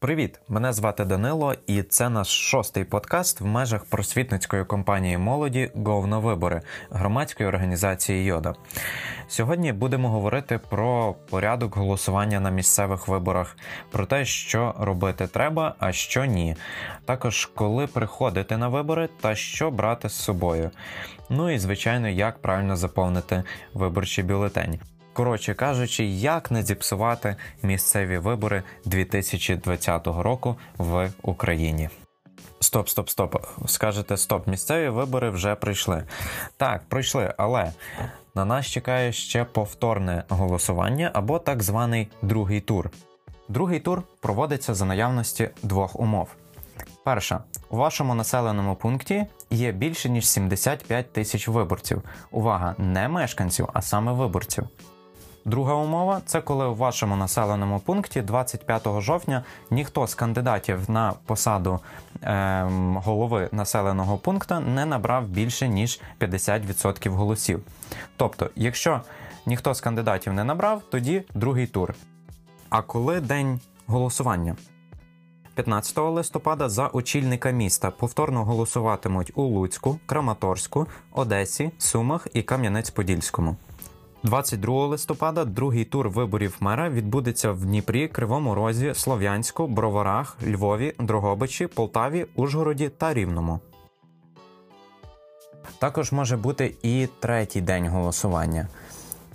Привіт! Мене звати Данило, і це наш шостий подкаст в межах просвітницької компанії молоді «Гов на вибори громадської організації Йода. Сьогодні будемо говорити про порядок голосування на місцевих виборах, про те, що робити треба, а що ні. Також коли приходити на вибори та що брати з собою. Ну і звичайно, як правильно заповнити виборчий бюлетень. Коротше кажучи, як не зіпсувати місцеві вибори 2020 року в Україні. Стоп, стоп, стоп. Скажете, стоп, місцеві вибори вже прийшли. Так, пройшли, але на нас чекає ще повторне голосування або так званий другий тур. Другий тур проводиться за наявності двох умов. Перша, у вашому населеному пункті є більше ніж 75 тисяч виборців. Увага, не мешканців, а саме виборців. Друга умова це коли у вашому населеному пункті 25 жовтня ніхто з кандидатів на посаду е, голови населеного пункту не набрав більше ніж 50% голосів. Тобто, якщо ніхто з кандидатів не набрав, тоді другий тур. А коли день голосування? 15 листопада за очільника міста повторно голосуватимуть у Луцьку, Краматорську, Одесі, Сумах і Кам'янець-Подільському. 22 листопада другий тур виборів мера відбудеться в Дніпрі, Кривому Розі, Слов'янську, Броварах, Львові, Дрогобичі, Полтаві, Ужгороді та Рівному. Також може бути і третій день голосування.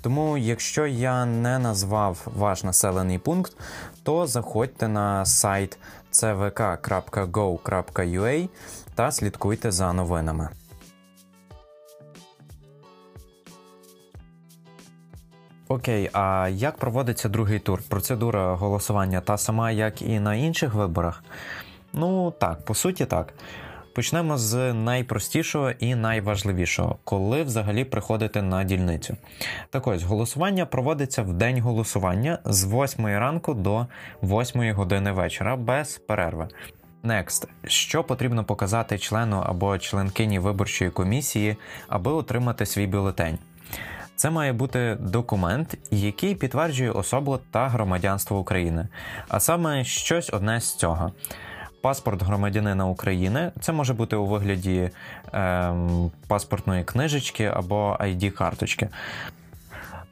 Тому, якщо я не назвав ваш населений пункт, то заходьте на сайт cvk.go.ua та слідкуйте за новинами. Окей, а як проводиться другий тур? Процедура голосування та сама, як і на інших виборах? Ну так, по суті, так. Почнемо з найпростішого і найважливішого, коли взагалі приходити на дільницю. Так ось, голосування проводиться в день голосування з 8 ранку до 8 години вечора без перерви. Next. що потрібно показати члену або членкині виборчої комісії, аби отримати свій бюлетень? Це має бути документ, який підтверджує особу та громадянство України, а саме щось одне з цього. Паспорт громадянина України це може бути у вигляді е, паспортної книжечки або id карточки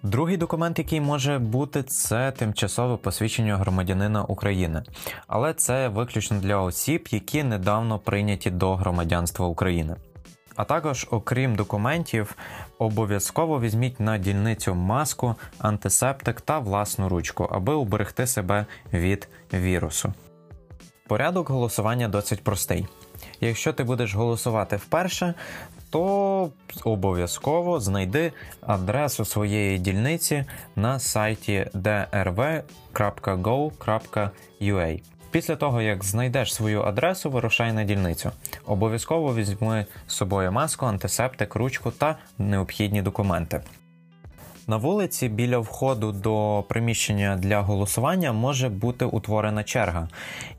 Другий документ, який може бути, це тимчасове посвідчення громадянина України, але це виключно для осіб, які недавно прийняті до громадянства України. А також, окрім документів, обов'язково візьміть на дільницю маску, антисептик та власну ручку, аби уберегти себе від вірусу. Порядок голосування досить простий. Якщо ти будеш голосувати вперше, то обов'язково знайди адресу своєї дільниці на сайті drv.go.ua. Після того, як знайдеш свою адресу, вирушай на дільницю. Обов'язково візьми з собою маску, антисептик, ручку та необхідні документи. На вулиці біля входу до приміщення для голосування може бути утворена черга.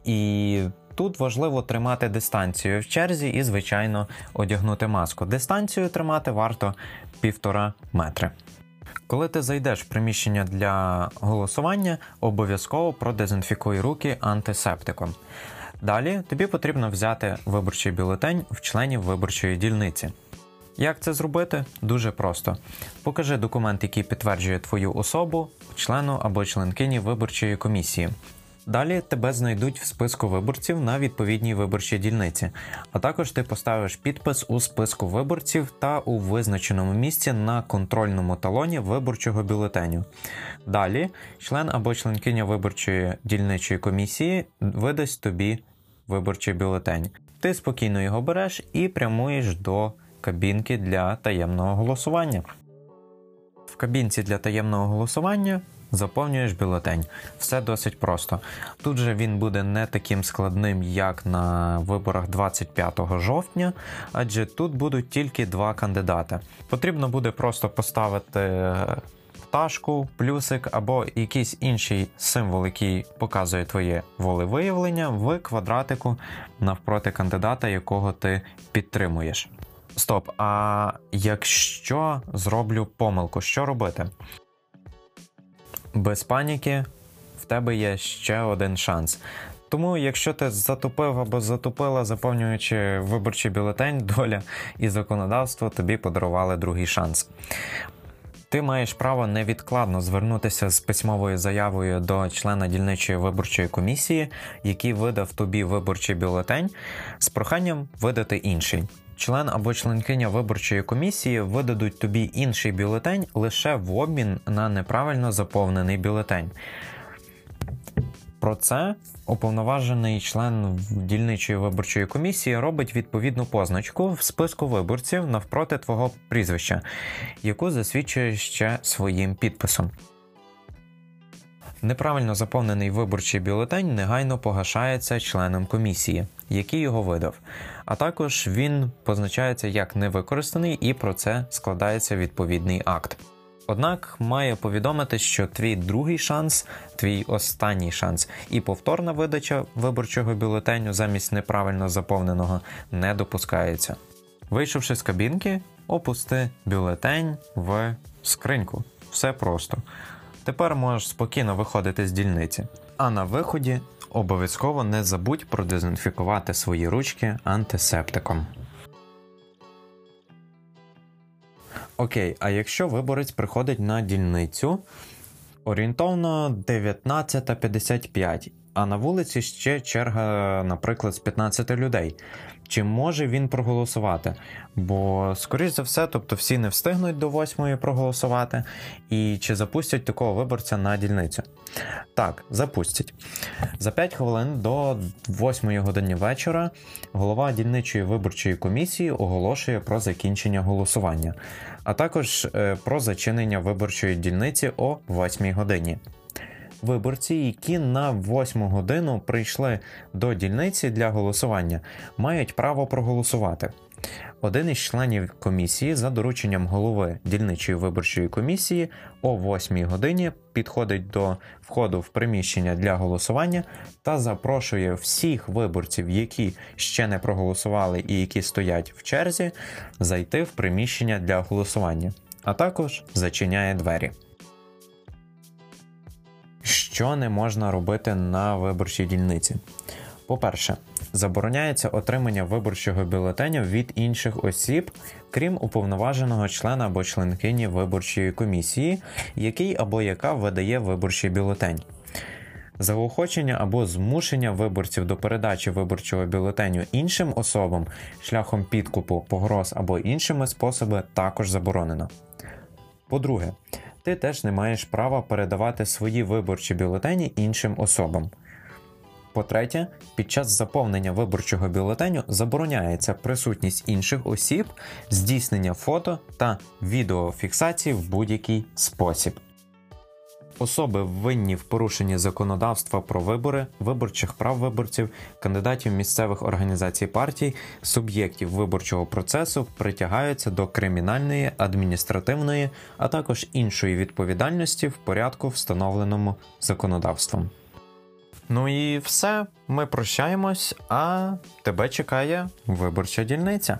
І Тут важливо тримати дистанцію в черзі і, звичайно, одягнути маску. Дистанцію тримати варто півтора метри. Коли ти зайдеш в приміщення для голосування, обов'язково продезінфікуй руки антисептиком. Далі тобі потрібно взяти виборчий бюлетень в членів виборчої дільниці. Як це зробити? Дуже просто. Покажи документ, який підтверджує твою особу, члену або членкині виборчої комісії. Далі тебе знайдуть в списку виборців на відповідній виборчій дільниці, а також ти поставиш підпис у списку виборців та у визначеному місці на контрольному талоні виборчого бюлетеню. Далі член або членкиня виборчої дільничої комісії видасть тобі виборчий бюлетень. Ти спокійно його береш і прямуєш до кабінки для таємного голосування. В кабінці для таємного голосування Заповнюєш бюлетень. Все досить просто. Тут же він буде не таким складним, як на виборах 25 жовтня, адже тут будуть тільки два кандидати. Потрібно буде просто поставити пташку, плюсик або якийсь інший символ, який показує твоє волевиявлення в квадратику навпроти кандидата, якого ти підтримуєш. Стоп, а якщо зроблю помилку, що робити? Без паніки в тебе є ще один шанс. Тому, якщо ти затупив або затупила, заповнюючи виборчий бюлетень, доля і законодавство тобі подарували другий шанс. Ти маєш право невідкладно звернутися з письмовою заявою до члена дільничої виборчої комісії, який видав тобі виборчий бюлетень, з проханням видати інший. Член або членкиня виборчої комісії видадуть тобі інший бюлетень лише в обмін на неправильно заповнений бюлетень. Про це уповноважений член дільничої виборчої комісії робить відповідну позначку в списку виборців навпроти твого прізвища, яку засвідчує ще своїм підписом. Неправильно заповнений виборчий бюлетень негайно погашається членом комісії, який його видав. А також він позначається як невикористаний, і про це складається відповідний акт. Однак має повідомити, що твій другий шанс, твій останній шанс, і повторна видача виборчого бюлетеню замість неправильно заповненого не допускається. Вийшовши з кабінки, опусти бюлетень в скриньку. Все просто. Тепер можеш спокійно виходити з дільниці. А на виході обов'язково не забудь продезінфікувати свої ручки антисептиком. Окей, а якщо виборець приходить на дільницю орієнтовно 19.55, а на вулиці ще черга, наприклад, з 15 людей. Чи може він проголосувати? Бо, скоріш за все, тобто всі не встигнуть до 8 проголосувати, і чи запустять такого виборця на дільницю? Так, запустять. За 5 хвилин до 8 години вечора голова дільничої виборчої комісії оголошує про закінчення голосування, а також е, про зачинення виборчої дільниці о 8 годині виборці, які на 8 годину прийшли до дільниці для голосування, мають право проголосувати. Один із членів комісії за дорученням голови дільничої виборчої комісії о 8 годині підходить до входу в приміщення для голосування та запрошує всіх виборців, які ще не проголосували і які стоять в черзі, зайти в приміщення для голосування, а також зачиняє двері. Що не можна робити на виборчій дільниці? По-перше, забороняється отримання виборчого бюлетеня від інших осіб, крім уповноваженого члена або членкині виборчої комісії, який або яка видає виборчий бюлетень. Заохочення або змушення виборців до передачі виборчого бюлетеню іншим особам шляхом підкупу, погроз або іншими способами також заборонено. По-друге, ти теж не маєш права передавати свої виборчі бюлетені іншим особам. По-третє, під час заповнення виборчого бюлетеню забороняється присутність інших осіб, здійснення фото та відеофіксації в будь-який спосіб. Особи винні в порушенні законодавства про вибори, виборчих прав виборців, кандидатів місцевих організацій партій, суб'єктів виборчого процесу притягаються до кримінальної, адміністративної, а також іншої відповідальності в порядку, встановленому законодавством. Ну і все, ми прощаємось, а тебе чекає виборча дільниця.